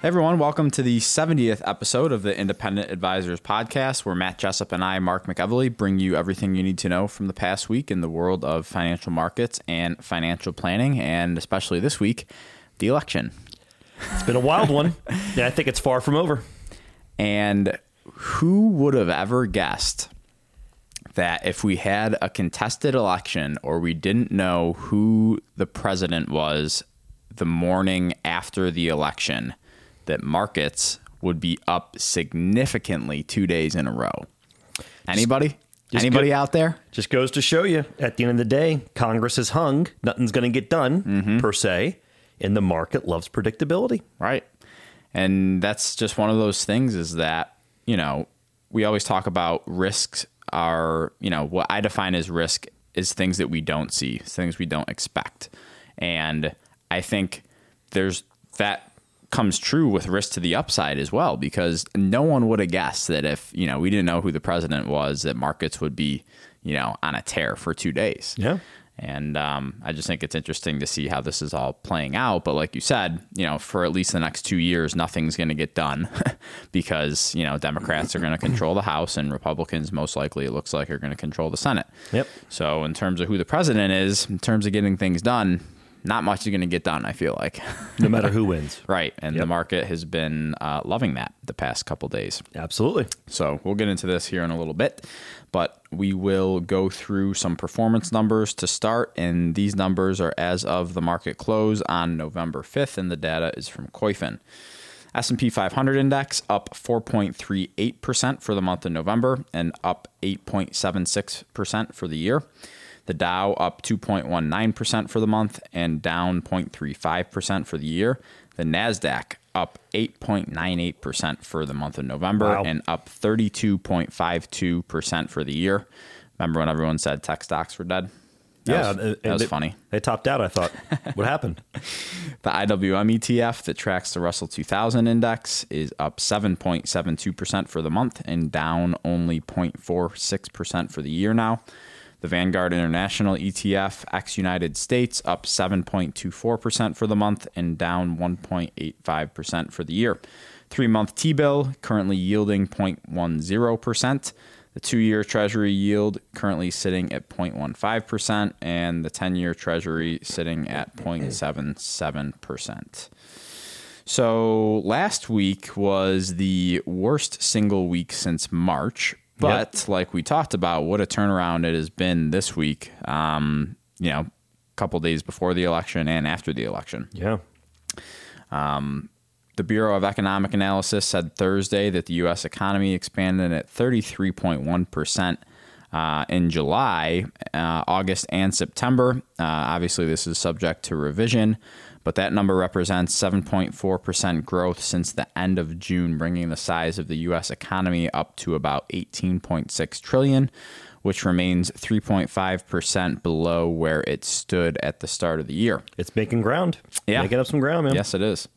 Hey everyone, welcome to the 70th episode of the Independent Advisors Podcast, where Matt Jessup and I, Mark McEvily, bring you everything you need to know from the past week in the world of financial markets and financial planning, and especially this week, the election. It's been a wild one. yeah, I think it's far from over. And who would have ever guessed that if we had a contested election or we didn't know who the president was the morning after the election, that markets would be up significantly two days in a row. Anybody? Just Anybody go- out there? Just goes to show you, at the end of the day, Congress is hung. Nothing's going to get done, Mm-hmm. per se. And the market loves predictability. Right. And that's just one of those things is that, you know, we always talk about risks are, you know, what I define as risk is things that we don't see, things we don't expect. And I think there's that comes true with risk to the upside as well because no one would have guessed that if, you know, we didn't know who the president was that markets would be, you know, on a tear for 2 days. Yeah. And um, I just think it's interesting to see how this is all playing out. But like you said, you know, for at least the next two years, nothing's going to get done because, you know, Democrats are going to control the House and Republicans, most likely, it looks like, are going to control the Senate. Yep. So, in terms of who the president is, in terms of getting things done, not much is going to get done, I feel like. No matter who wins. right. And the market has been uh, loving that the past couple days. Absolutely. So we'll get into this here in a little bit, but we will go through some performance numbers to start. And these numbers are as of the market close on November 5th, and the data is from Koyfin. S&P 500 index up 4.38% for the month of November and up 8.76% for the year. The Dow up 2.19% for the month and down 0.35% for the year. The Nasdaq up 8.98% for the month of November Wow. and up 32.52% for the year. Remember when everyone said tech stocks were dead? That yeah. was, that was they, funny. They topped out, I thought. what happened? The IWM ETF that tracks the Russell 2000 index is up 7.72% for the month and down only 0.46% for the year now. The Vanguard International ETF ex United States up 7.24% for the month and down 1.85% for the year. Three month T bill currently yielding 0.10%. The two year Treasury yield currently sitting at 0.15%, and the 10 year Treasury sitting at 0.77%. So last week was the worst single week since March. But like we talked about, what a turnaround it has been this week. Um, you know, a couple days before the election and after the election. Yeah. The Bureau of Economic Analysis said Thursday that the U.S. economy expanded at 33.1% uh, in July, uh, August, and September. Uh, obviously, this is subject to revision, but that number represents 7.4% growth since the end of June, bringing the size of the U.S. economy up to about 18.6 trillion, which remains 3.5% below where it stood at the start of the year. It's making ground. Yeah. Making up some ground, man. Yes, it is.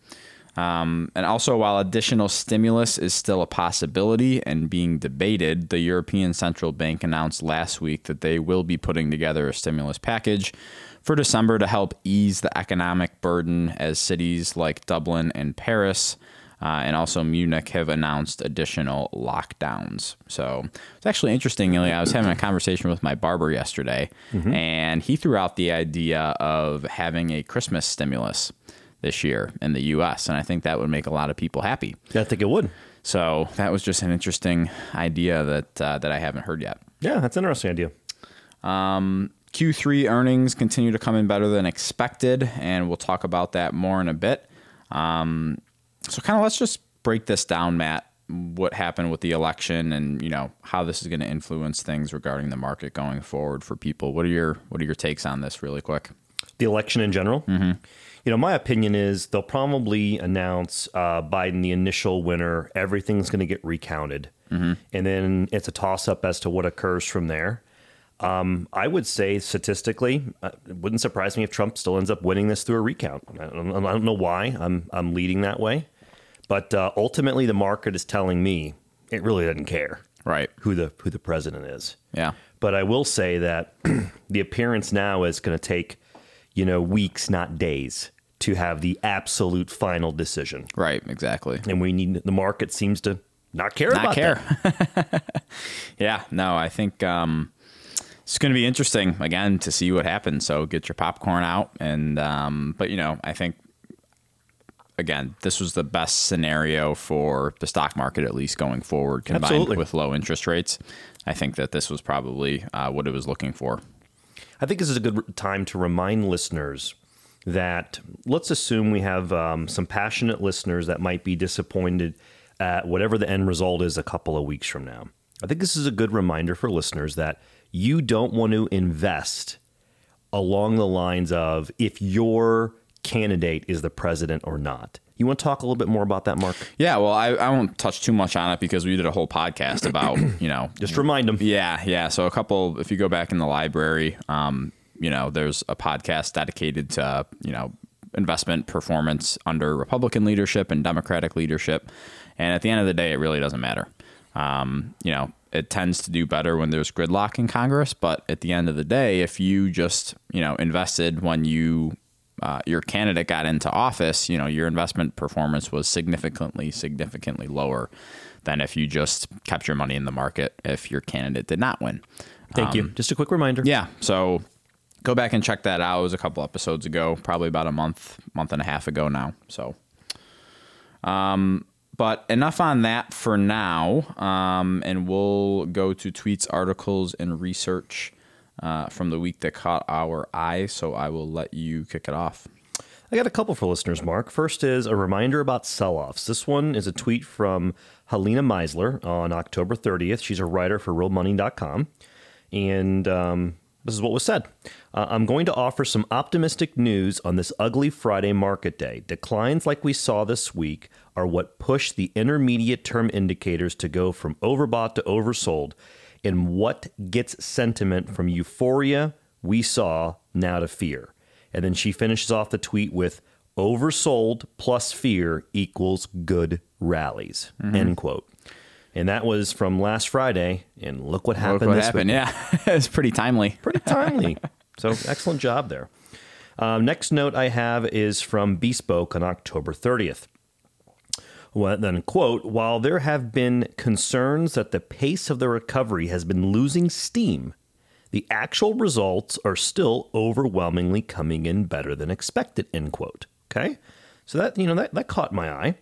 Um, and also, while additional stimulus is still a possibility and being debated, the European Central Bank announced last week that they will be putting together a stimulus package for December to help ease the economic burden as cities like Dublin and Paris. Uh, and also Munich have announced additional lockdowns. So it's actually interesting. Ilya. I was having a conversation with my barber yesterday, and he threw out the idea of having a Christmas stimulus this year in the U.S., and I think that would make a lot of people happy. Yeah, I think it would. So that was just an interesting idea that uh, that I haven't heard yet. Yeah, that's an interesting idea. Q3 earnings continue to come in better than expected, and we'll talk about that more in a bit. Um, so, kind of let's just break this down, Matt. What happened with the election, and you know how this is going to influence things regarding the market going forward for people. What are your What are your takes on this, really quick? the election in general. You know, my opinion is they'll probably announce uh, Biden the initial winner. Everything's going to get recounted, and then it's a toss up as to what occurs from there. I would say statistically, uh, it wouldn't surprise me if Trump still ends up winning this through a recount. I don't, I don't know why I'm I'm leading that way, but uh, ultimately the market is telling me it really doesn't care Right. who the who the president is. Yeah. But I will say that the appearance now is going to take, you know, weeks, not days, to have the absolute final decision. Right. Exactly. And we need the market seems to not care Not about care. yeah. No, I think um, it's going to be interesting again to see what happens. So get your popcorn out, and um, but you know, I think again, this was the best scenario for the stock market, at least going forward, combined Absolutely. with low interest rates. I think that this was probably uh, what it was looking for. I think this is a good time to remind listeners that let's assume we have um, some passionate listeners that might be disappointed at whatever the end result is a couple of weeks from now. I think this is a good reminder for listeners that you don't want to invest along the lines of if your candidate is the president or not. You want to talk a little bit more about that, Mark? Yeah, well, I, I won't touch too much on it because we did a whole podcast about, you know, Just remind them. Yeah, yeah. So a couple, if you go back in the library, um, you know, there's a podcast dedicated to, you know, investment performance under Republican leadership and Democratic leadership. And at the end of the day, it really doesn't matter. Um, you know, it tends to do better when there's gridlock in Congress. But at the end of the day, if you just, you know, invested when you uh, your candidate got into office, you know, your investment performance was significantly, significantly lower than if you just kept your money in the market if your candidate did not win. Thank you. Just a quick reminder. Yeah. So go back and check that out. It was a couple episodes ago, probably about a month, month and a half ago now. So, um, but enough on that for now. Um, and we'll go to tweets, articles, and research uh, from the week that caught our eye. So I will let you kick it off. I got a couple for listeners, Mark. First is a reminder about sell offs. This one is a tweet from Helene Meisler on October 30th. She's a writer for realmoney.com. And um, this is what was said uh, I'm going to offer some optimistic news on this ugly Friday market day. Declines like we saw this week are what push the intermediate term indicators to go from overbought to oversold, and what gets sentiment from euphoria we saw now to fear. And then she finishes off the tweet with oversold plus fear equals good rallies. End quote. And that was from last Friday. And look what happened Look what this happened. week. Yeah. it's pretty timely. Pretty timely. so excellent job there. Um, next note I have is from Bespoke on October 30th. Well, then, quote, while there have been concerns that the pace of the recovery has been losing steam, the actual results are still overwhelmingly coming in better than expected, end quote. Okay. So that, you know, that, that caught my eye.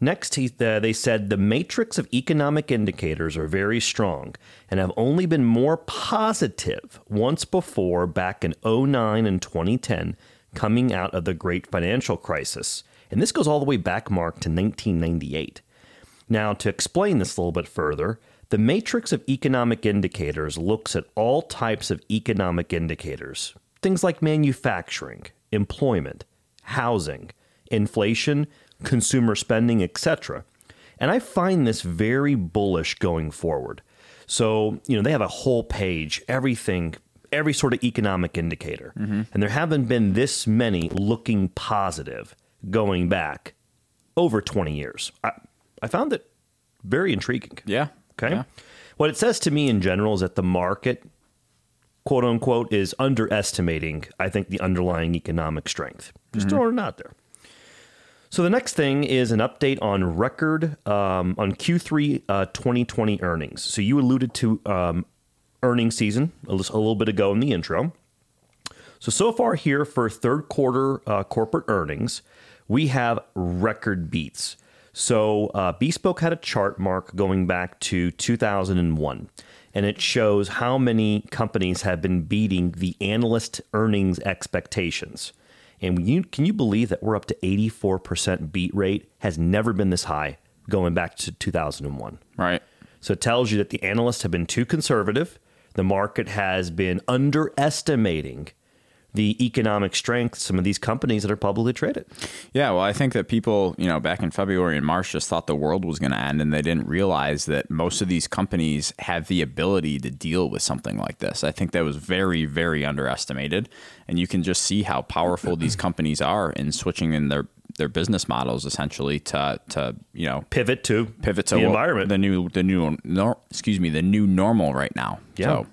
Next, he, uh, they said the matrix of economic indicators are very strong and have only been more positive once before back in 09 and 2010, coming out of the great financial crisis. And this goes all the way back, Mark, to 1998. Now, to explain this a little bit further, the matrix of economic indicators looks at all types of economic indicators, things like manufacturing, employment, housing, inflation, consumer spending, etc. And I find this very bullish going forward. So, you know, they have a whole page, everything, every sort of economic indicator. Mm-hmm. And there haven't been this many looking positive going back over 20 years. I, I found it very intriguing. Yeah. Okay. Yeah. What it says to me in general is that the market, quote unquote, is underestimating, I think, the underlying economic strength. Just mm-hmm. throwing it out there. So the next thing is an update on record um, on Q3 uh, 2020 earnings. So you alluded to um, earnings season a little bit ago in the intro. So so far here for third quarter uh, corporate earnings, we have record beats. So uh, Bespoke had a chart mark going back to 2001, and it shows how many companies have been beating the analyst earnings expectations. And you, can you believe that we're up to 84% beat rate? Has never been this high going back to 2001. Right. So it tells you that the analysts have been too conservative. The market has been underestimating the economic strength some of these companies that are publicly traded. Yeah, well, I think that people, you know, back in February and March just thought the world was going to end and they didn't realize that most of these companies have the ability to deal with something like this. I think that was very, very underestimated. And you can just see how powerful these companies are in switching in their their business models essentially to to you know Pivot to pivot to the environment. the new the new nor, excuse me the new normal right now. Yeah. So,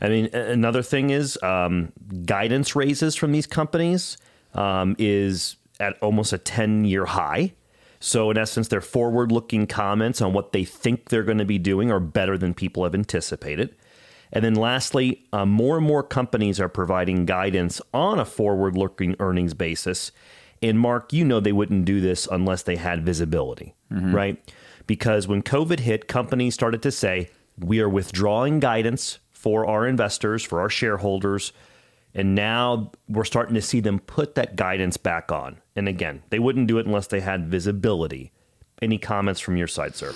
I mean, another thing is um, guidance raises from these companies um, is at almost a 10 year high. So, in essence, their forward looking comments on what they think they're going to be doing are better than people have anticipated. And then, lastly, uh, more and more companies are providing guidance on a forward looking earnings basis. And, Mark, you know they wouldn't do this unless they had visibility, right? Because when COVID hit, companies started to say, we are withdrawing guidance for our investors, for our shareholders. And now we're starting to see them put that guidance back on. And again, they wouldn't do it unless they had visibility. Any comments from your side, sir?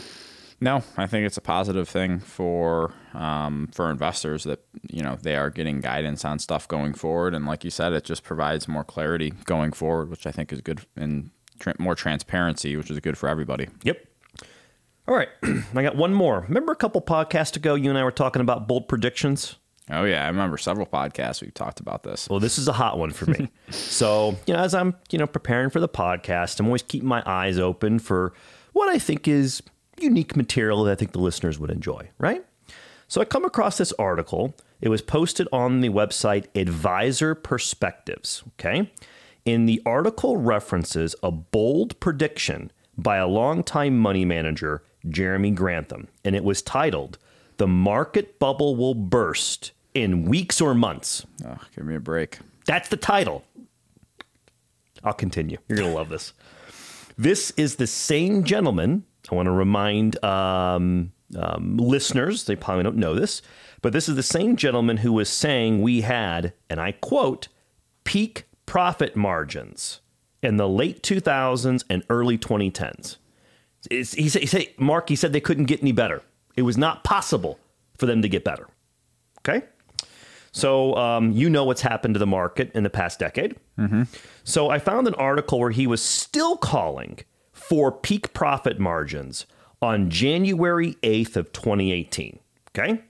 No, I think it's a positive thing for um, for investors that you know they are getting guidance on stuff going forward, and like you said, it just provides more clarity going forward, which I think is good and tra- more transparency, which is good for everybody. Yep. All right. I got one more. Remember a couple podcasts ago, you and I were talking about bold predictions? Oh yeah, I remember several podcasts we've talked about this. Well, this is a hot one for me. so, you know, as I'm, you know, preparing for the podcast, I'm always keeping my eyes open for what I think is unique material that I think the listeners would enjoy, right? So I come across this article. It was posted on the website Advisor Perspectives, okay? In the article references a bold prediction by a longtime money manager, Jeremy Grantham, and it was titled The Market Bubble Will Burst in Weeks or Months. Oh, give me a break. That's the title. I'll continue. You're going to love this. This is the same gentleman. I want to remind um, um, listeners, they probably don't know this, but this is the same gentleman who was saying we had, and I quote, peak profit margins in the late 2000s and early 2010s. It's, he, said, he said, Mark, he said they couldn't get any better. It was not possible for them to get better. Okay? So um, you know what's happened to the market in the past decade. So I found an article where he was still calling for peak profit margins on January 8th of 2018. Okay?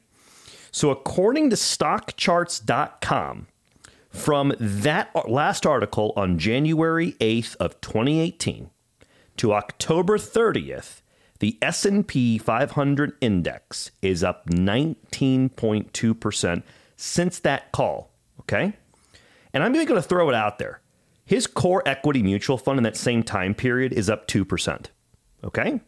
So according to stockcharts.com, from that last article on January 8th of 2018 to October 30th, the S&P 500 index is up 19.2% since that call, okay? And I'm going to throw it out there. His core equity mutual fund in that same time period is up 2%. Okay?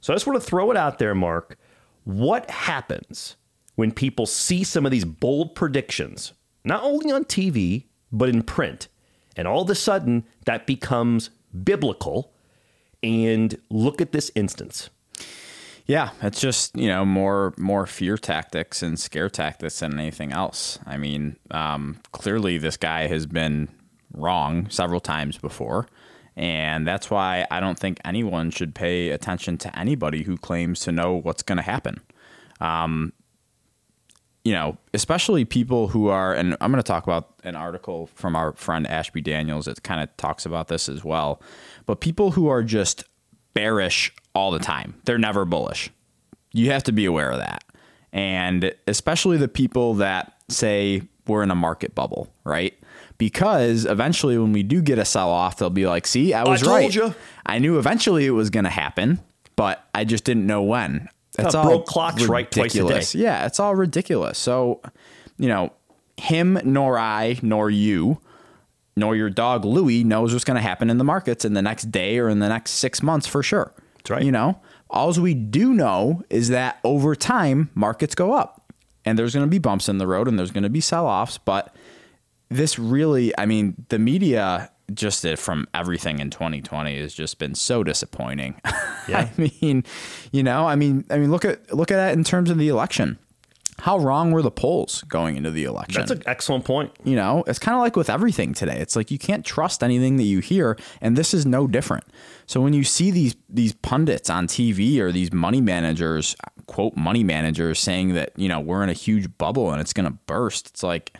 So I just want to throw it out there, Mark. What happens when people see some of these bold predictions, not only on TV, but in print? And all of a sudden, that becomes biblical. And look at this instance. Yeah, it's just you know more more fear tactics and scare tactics than anything else. I mean, um, clearly this guy has been wrong several times before, and that's why I don't think anyone should pay attention to anybody who claims to know what's going to happen. Um, you know, especially people who are, and I'm going to talk about an article from our friend Ashby Daniels that kind of talks about this as well. But people who are just bearish all the time, they're never bullish. You have to be aware of that. And especially the people that say we're in a market bubble, right? Because eventually, when we do get a sell off, they'll be like, see, I was told right. ya." I knew eventually it was going to happen, but I just didn't know when. That's Uh, all broke clocks right twice a day. ridiculous. Yeah, it's all ridiculous. So, you know, him nor I nor you nor your dog Louie knows what's going to happen in the markets in the next day or in the next six months for sure. That's right. You know, all we do know is that over time markets go up, and there's going to be bumps in the road, and there's going to be sell offs. But this really, I mean, the media just from everything in 2020 has just been so disappointing. Yeah. I mean, you know, I mean, I mean, look at look at that in terms of the election. How wrong were the polls going into the election? That's an excellent point. You know, it's kind of like with everything today. It's like you can't trust anything that you hear, and this is no different. So when you see these these pundits on TV or these money managers, quote money managers saying that, you know, we're in a huge bubble and it's going to burst, it's like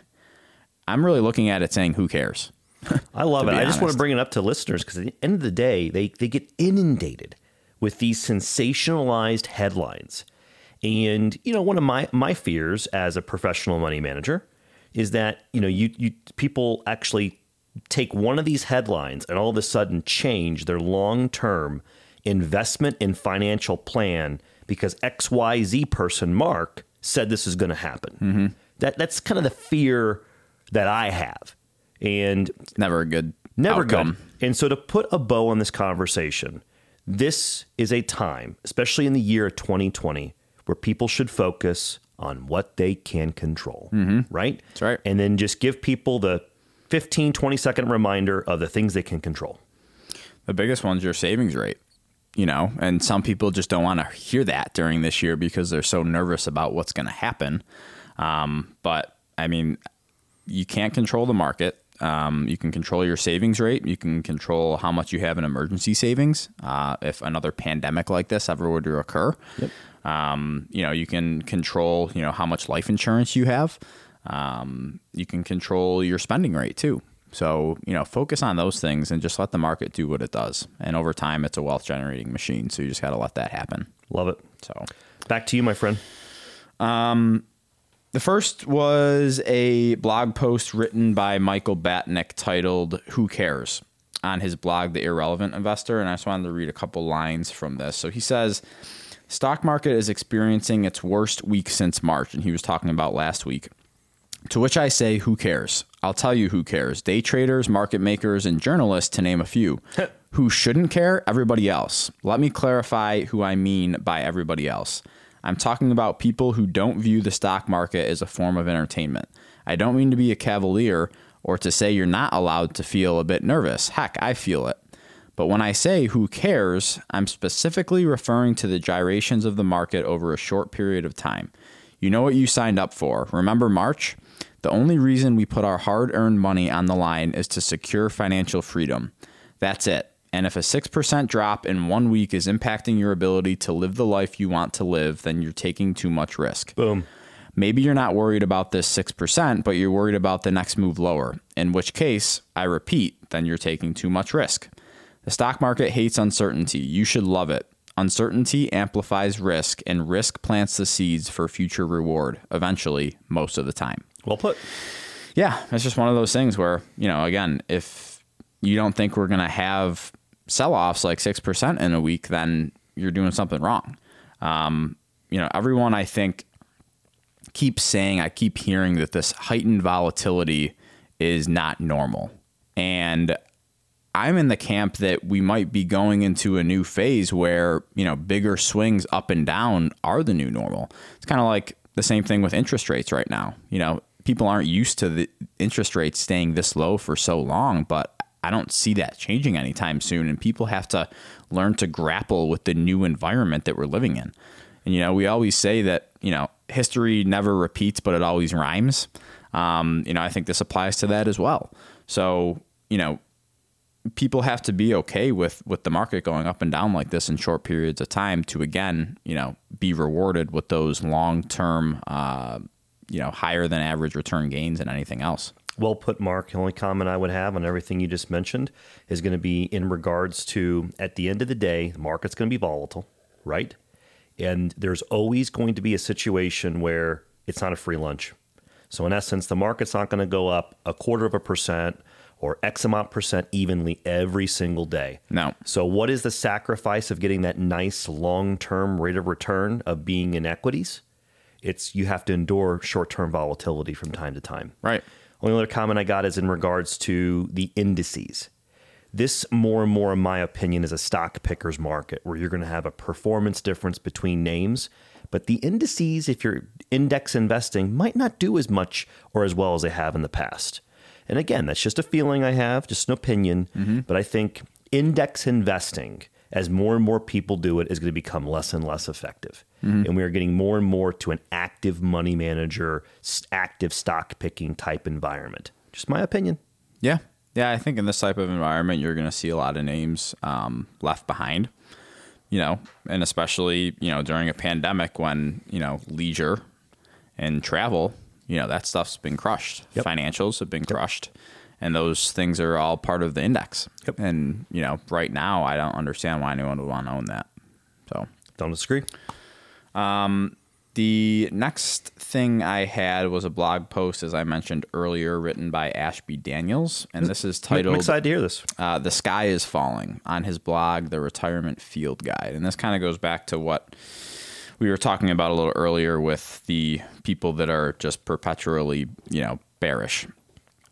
I'm really looking at it saying, who cares? I love it. I just want to bring it up to listeners because at the end of the day, they, they get inundated with these sensationalized headlines. And, you know, one of my, my fears as a professional money manager is that, you know, you, you people actually take one of these headlines and all of a sudden change their long term investment and financial plan because XYZ person, Mark, said this is going to happen. That, that's kind of the fear that I have. And Never a good Never outcome. good. And so to put a bow on this conversation, this is a time, especially in the year 2020, where people should focus on what they can control, right? That's right. And then just give people the 15, 20 second reminder of the things they can control. The biggest one's your savings rate, you know, and some people just don't want to hear that during this year because they're so nervous about what's going to happen. Um, but I mean, you can't control the market. Um, you can control your savings rate. You can control how much you have in emergency savings uh, if another pandemic like this ever were to occur. Um, you know, you can control, you know, how much life insurance you have. Um, you can control your spending rate too. So, you know, focus on those things and just let the market do what it does. And over time, it's a wealth generating machine. So you just got to let that happen. Love it. So, Back to you, my friend. The first was a blog post written by Michael Batnick titled Who Cares on his blog, The Irrelevant Investor. And I just wanted to read a couple lines from this. So he says, Stock market is experiencing its worst week since March. And he was talking about last week. To which I say, who cares? I'll tell you who cares. Day traders, market makers, and journalists, to name a few. who shouldn't care? Everybody else. Let me clarify who I mean by everybody else. I'm talking about people who don't view the stock market as a form of entertainment. I don't mean to be a cavalier or to say you're not allowed to feel a bit nervous. Heck, I feel it. But when I say who cares, I'm specifically referring to the gyrations of the market over a short period of time. You know what you signed up for. Remember March? The only reason we put our hard earned money on the line is to secure financial freedom. That's it. And if a 6% drop in one week is impacting your ability to live the life you want to live, then you're taking too much risk. Boom. Maybe you're not worried about this 6%, but you're worried about the next move lower, in which case, I repeat, then you're taking too much risk. The stock market hates uncertainty. You should love it. Uncertainty amplifies risk, and risk plants the seeds for future reward, eventually, most of the time. Well put. Yeah, it's just one of those things where, you know, again, if you don't think we're going to have sell offs like 6% in a week, then you're doing something wrong. Um, you know, everyone I think keeps saying, I keep hearing that this heightened volatility is not normal. And I'm in the camp that we might be going into a new phase where, you know, bigger swings up and down are the new normal. It's kind of like the same thing with interest rates right now. You know, people aren't used to the interest rates staying this low for so long, but I don't see that changing anytime soon. And people have to learn to grapple with the new environment that we're living in. And, you know, we always say that, you know, history never repeats, but it always rhymes. Um, you know, I think this applies to that as well. So, you know, people have to be okay with with the market going up and down like this in short periods of time to again, you know, be rewarded with those long term, uh, you know, higher than average return gains and anything else. Well put, Mark. The only comment I would have on everything you just mentioned is going to be in regards to at the end of the day, the market's going to be volatile, right? And there's always going to be a situation where it's not a free lunch. So, in essence, the market's not going to go up a quarter of a percent or X amount percent evenly every single day. No. So, what is the sacrifice of getting that nice long term rate of return of being in equities? It's you have to endure short term volatility from time to time. Right. Only other comment I got is in regards to the indices. This, more and more, in my opinion, is a stock picker's market where you're going to have a performance difference between names. But the indices, if you're index investing, might not do as much or as well as they have in the past. And again, that's just a feeling I have, just an opinion. Mm-hmm. But I think index investing, as more and more people do it, is going to become less and less effective. And we are getting more and more to an active money manager, active stock picking type environment. Just my opinion. Yeah. Yeah, I think in this type of environment, you're going to see a lot of names um, left behind, you know, and especially, you know, during a pandemic when, you know, leisure and travel, you know that stuff's been crushed. Yep. Financials have been crushed, and those things are all part of the index. Yep. And you know, right now, I don't understand why anyone would want to own that. So Don't disagree. the next thing I had was a blog post, as I mentioned earlier, written by Ashby Daniels, and this is titled. I'm excited to hear this. uh, The Sky is Falling on his blog, The Retirement Field Guide. And this kind of goes back to what we were talking about a little earlier with the people that are just perpetually, you know, bearish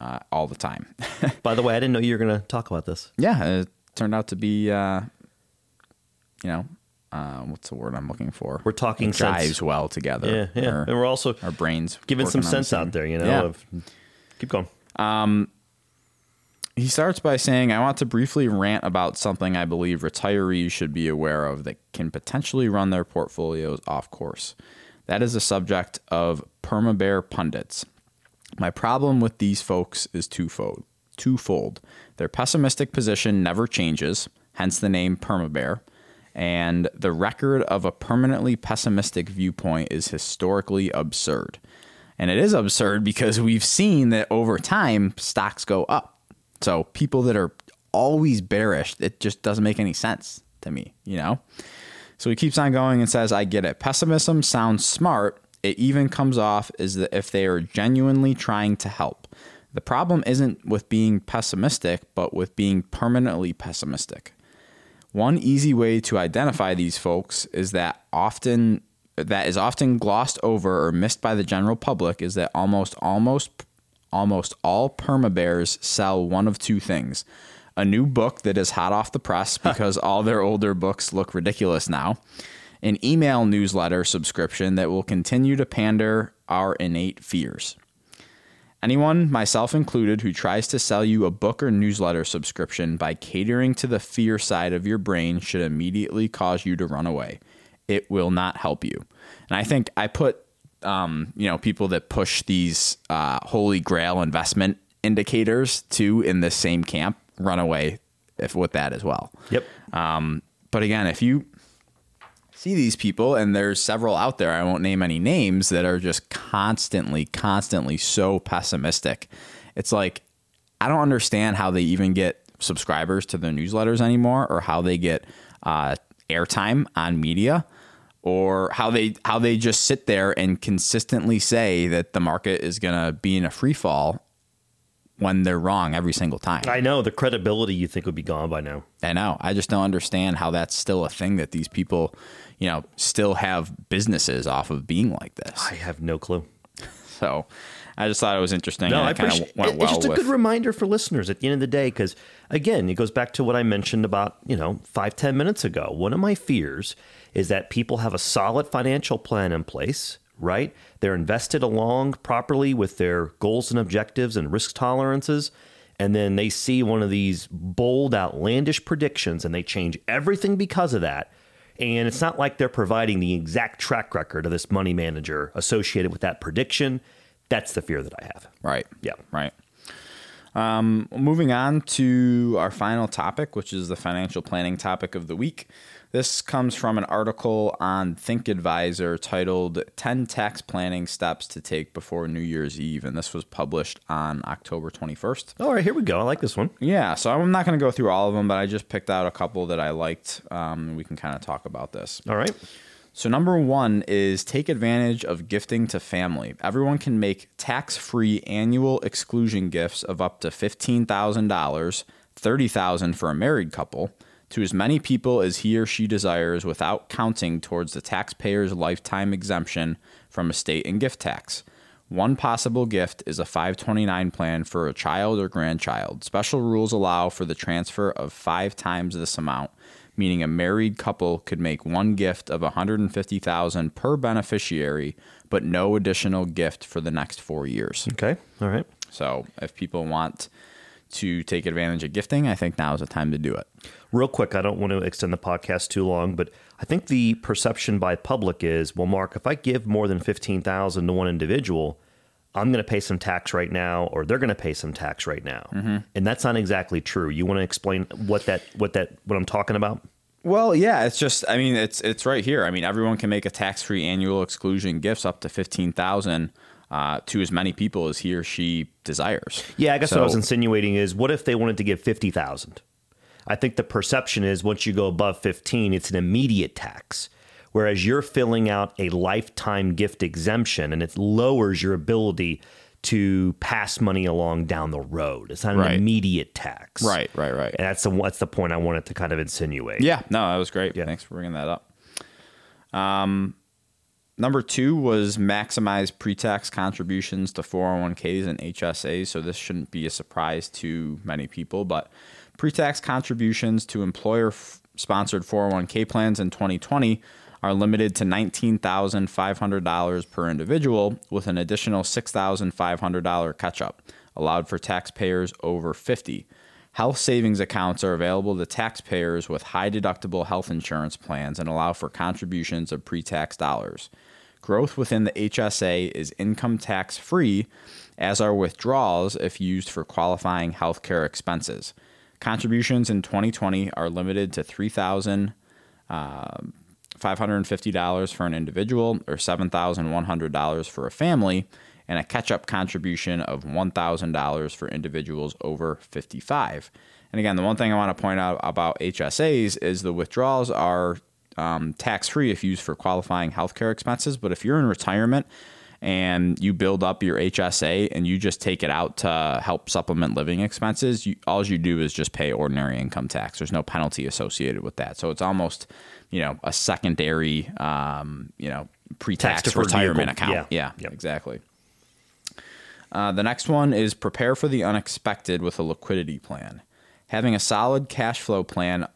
uh, all the time. By the way, I didn't know you were going to talk about this. yeah, it turned out to be, uh, you know, uh, what's the word I'm looking for? We're talking it sense. jives well together. Yeah, yeah. Our- and we're also our brains giving some sense out there, you know. Yeah. Of, keep going. He starts by saying, I want to briefly rant about something I believe retirees should be aware of that can potentially run their portfolios off course. That is the subject of permabear pundits. My problem with these folks is twofold. Twofold. Their pessimistic position never changes, hence the name permabear, and the record of a permanently pessimistic viewpoint is historically absurd. And it is absurd because we've seen that over time stocks go up. So people that are always bearish, it just doesn't make any sense to me, you know? So he keeps on going and says, I get it. Pessimism sounds smart. It even comes off as that if they are genuinely trying to help. The problem isn't with being pessimistic, but with being permanently pessimistic. One easy way to identify these folks is that often that is often glossed over or missed by the general public is that almost almost almost all perma bears sell one of two things. A new book that is hot off the press because all their older books look ridiculous now. An email newsletter subscription that will continue to pander our innate fears. Anyone, myself included, who tries to sell you a book or newsletter subscription by catering to the fear side of your brain should immediately cause you to run away. It will not help you. And I think I put, um, you know, people that push these uh, holy grail investment indicators too in this same camp run away if with that as well. Yep. Um, but again, if you see these people, and there's several out there, I won't name any names, that are just constantly, constantly so pessimistic. It's like, I don't understand how they even get subscribers to their newsletters anymore or how they get uh, airtime on media or how they how they just sit there and consistently say that the market is going to be in a free fall when they're wrong every single time. I know the credibility you think would be gone by now. I know. I just don't understand how that's still a thing that these people, you know, still have businesses off of being like this. I have no clue. So I just thought it was interesting. No, and I appreciate it- well It's just a with. good reminder for listeners at the end of the day, because again, it goes back to what I mentioned about, you know, five, ten minutes ago. One of my fears is that people have a solid financial plan in place, right? They're invested along properly with their goals and objectives and risk tolerances. And then they see one of these bold, outlandish predictions and they change everything because of that. And it's not like they're providing the exact track record of this money manager associated with that prediction. That's the fear that I have. right. Yeah. Right. Um, moving on to our final topic, which is the financial planning topic of the week. This comes from an article on Think Advisor titled 10 Tax Planning Steps to Take Before New Year's Eve. And this was published on October 21st. All right, here we go. I like this one. Yeah, so I'm not going to go through all of them, but I just picked out a couple that I liked. Um, we can kind of talk about this. All right. So, number one is take advantage of gifting to family. Everyone can make tax free annual exclusion gifts of up to $15,000, $30,000 for a married couple, to as many people as he or she desires without counting towards the taxpayer's lifetime exemption from estate and gift tax. One possible gift is a 529 plan for a child or grandchild. Special rules allow for the transfer of five times this amount, meaning a married couple could make one gift of 150,000 per beneficiary, but no additional gift for the next 4 years. Okay. All right. So, if people want to take advantage of gifting, I think now is the time to do it. Real quick, I don't want to extend the podcast too long, but I think the perception by public is, well, Mark, if I give more than fifteen thousand to one individual, I'm going to pay some tax right now, or they're going to pay some tax right now, and that's not exactly true. You want to explain what that what that what I'm talking about? Well, yeah, it's just I mean it's it's right here. I mean everyone can make a tax-free annual exclusion gifts up to 15,000 uh, to as many people as he or she desires. Yeah, I guess what I was insinuating is what if they wanted to give 50,000? I think the perception is once you go above 15, it's an immediate tax. Whereas you're filling out a lifetime gift exemption and it lowers your ability to pass money along down the road. It's not an Right. immediate tax. Right, right, right. And that's the that's the point I wanted to kind of insinuate. Yeah, no, that was great. Yeah. Thanks for bringing that up. Um, number two was maximize pre-tax contributions to 401ks and HSAs. So this shouldn't be a surprise to many people, but pre-tax contributions to employer-sponsored 401k plans in 2020 are limited to $19,500 per individual with an additional $6,500 catch-up allowed for taxpayers over 50. Health savings accounts are available to taxpayers with high deductible health insurance plans and allow for contributions of pre tax dollars. Growth within the HSA is income tax free, as are withdrawals if used for qualifying healthcare expenses. Contributions in 2020 are limited to $3,550 for an individual or $7,100 for a family, and a catch up contribution of $1,000 for individuals over 55. And again, the one thing I want to point out about HSAs is the withdrawals are um, tax free if used for qualifying healthcare expenses. But if you're in retirement and you build up your HSA and you just take it out to help supplement living expenses, you, all you do is just pay ordinary income tax. There's no penalty associated with that. So it's almost, you know, a secondary, um, you know, pre-tax retirement vehicle. account. Yeah. Yeah, Yep. exactly. Uh, the next one is prepare for the unexpected with a liquidity plan. Having a solid cash flow plan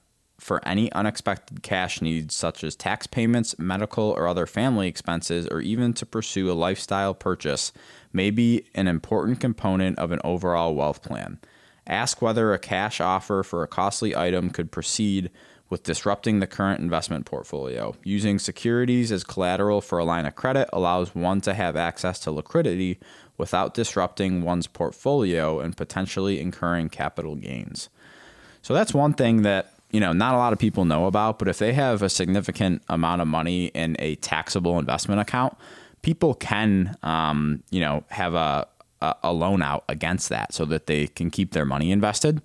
for any unexpected cash needs, such as tax payments, medical or other family expenses, or even to pursue a lifestyle purchase, may be an important component of an overall wealth plan. Ask whether a cash offer for a costly item could proceed with disrupting the current investment portfolio. Using securities as collateral for a line of credit allows one to have access to liquidity without disrupting one's portfolio and potentially incurring capital gains. So that's one thing that you know not a lot of people know about. But if they have a significant amount of money in a taxable investment account, people can um, you know have a, a loan out against that so that they can keep their money invested.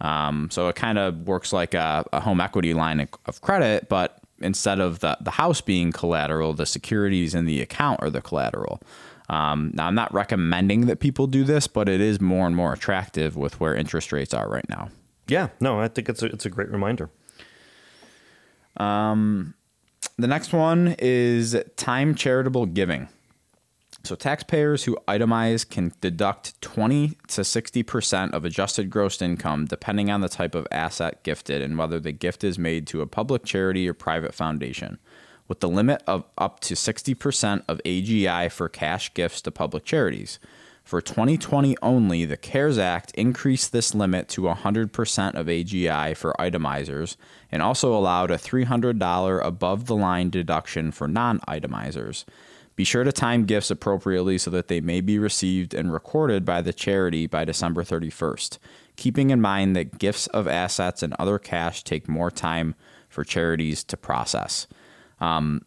Um, so it kind of works like a, a home equity line of- of credit, but instead of the, the house being collateral, the securities in the account are the collateral. Um, now, I'm not recommending that people do this, but it is more and more attractive with where interest rates are right now. Yeah, no, I think it's a, it's a great reminder. Um, the next one is time charitable giving. So taxpayers who itemize can deduct 20 to 60% of adjusted gross income depending on the type of asset gifted and whether the gift is made to a public charity or private foundation, with the limit of up to 60% of AGI for cash gifts to public charities. For 2020 only, the CARES Act increased this limit to 100% of AGI for itemizers and also allowed a $300 above the line deduction for non itemizers. Be sure to time gifts appropriately so that they may be received and recorded by the charity by December 31st, keeping in mind that gifts of assets and other cash take more time for charities to process. Um,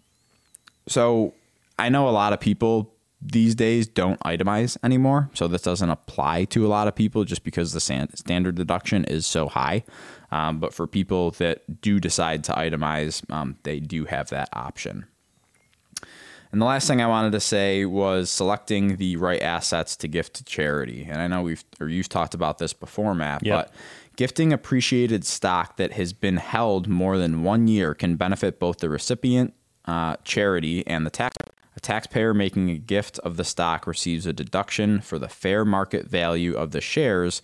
So I know a lot of people these days don't itemize anymore. So this doesn't apply to a lot of people just because the standard deduction is so high. Um, but for people that do decide to itemize, um, they do have that option. And the last thing I wanted to say was selecting the right assets to gift to charity. And I know we've or you've talked about this before, Matt, Yep. but gifting appreciated stock that has been held more than one year can benefit both the recipient, uh, charity, and the tax. A taxpayer making a gift of the stock receives a deduction for the fair market value of the shares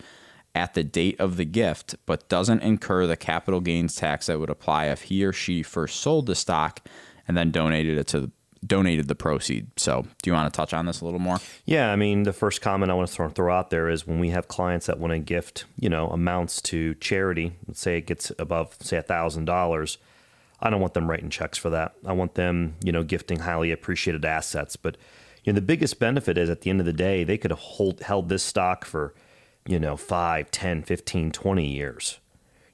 at the date of the gift, but doesn't incur the capital gains tax that would apply if he or she first sold the stock and then donated it to the, donated the proceed. So, do you want to touch on this a little more? Yeah, I mean, the first comment I want to throw, out there is when we have clients that want to gift, you know, amounts to charity, let's say it gets above, say, a $1,000, I don't want them writing checks for that. I want them, you know, gifting highly appreciated assets. But, you know, the biggest benefit is at the end of the day, they could have hold, held this stock for, you know, 5, 10, 15, 20 years.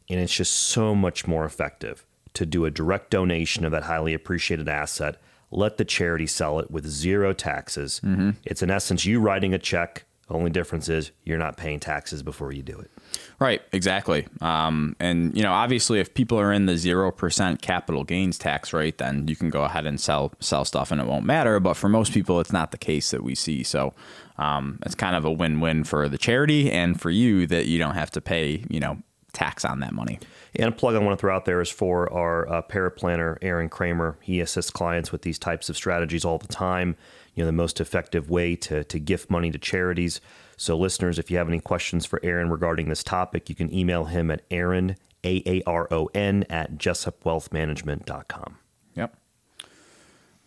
And it's just so much more effective to do a direct donation of that highly appreciated asset, let the charity sell it with zero taxes. Mm-hmm. It's in essence you writing a check. Only difference is you're not paying taxes before you do it. Right, exactly. Um, and you know, obviously, if people are in the zero percent capital gains tax rate, then you can go ahead and sell sell stuff, and it won't matter. But for most people, it's not the case that we see. So um, it's kind of a win win for the charity and for you that you don't have to pay you know tax on that money. And a plug I want to throw out there is for our uh, paraplanner, Aaron Kramer. He assists clients with these types of strategies all the time. You know, the most effective way to, to gift money to charities. So, listeners, if you have any questions for Aaron regarding this topic, you can email him at Aaron, A A R O N, at jessupwealthmanagement.com. Yep.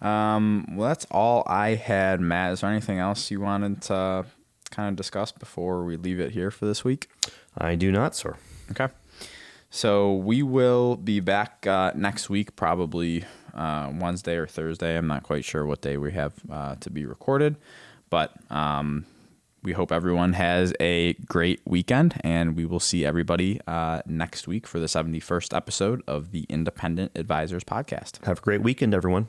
Um, well, that's all I had, Matt. Is there anything else you wanted to kind of discuss before we leave it here for this week? I do not, sir. Okay. So we will be back uh, next week, probably uh, Wednesday or Thursday. I'm not quite sure what day we have uh, to be recorded, but um, we hope everyone has a great weekend, and we will see everybody uh, next week for the 71st episode of the Independent Advisors Podcast. Have a great weekend, everyone.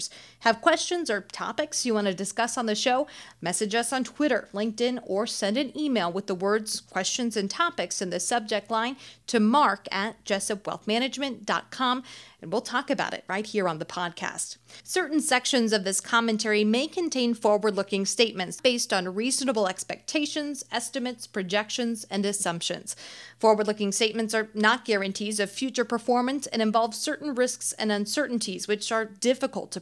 Have questions or topics you want to discuss on the show? Message us on Twitter, LinkedIn, or send an email with the words questions and topics in the subject line to mark at jessupwealthmanagement.com and we'll talk about it right here on the podcast. Certain sections of this commentary may contain forward looking statements based on reasonable expectations, estimates, projections, and assumptions. Forward looking statements are not guarantees of future performance and involve certain risks and uncertainties which are difficult to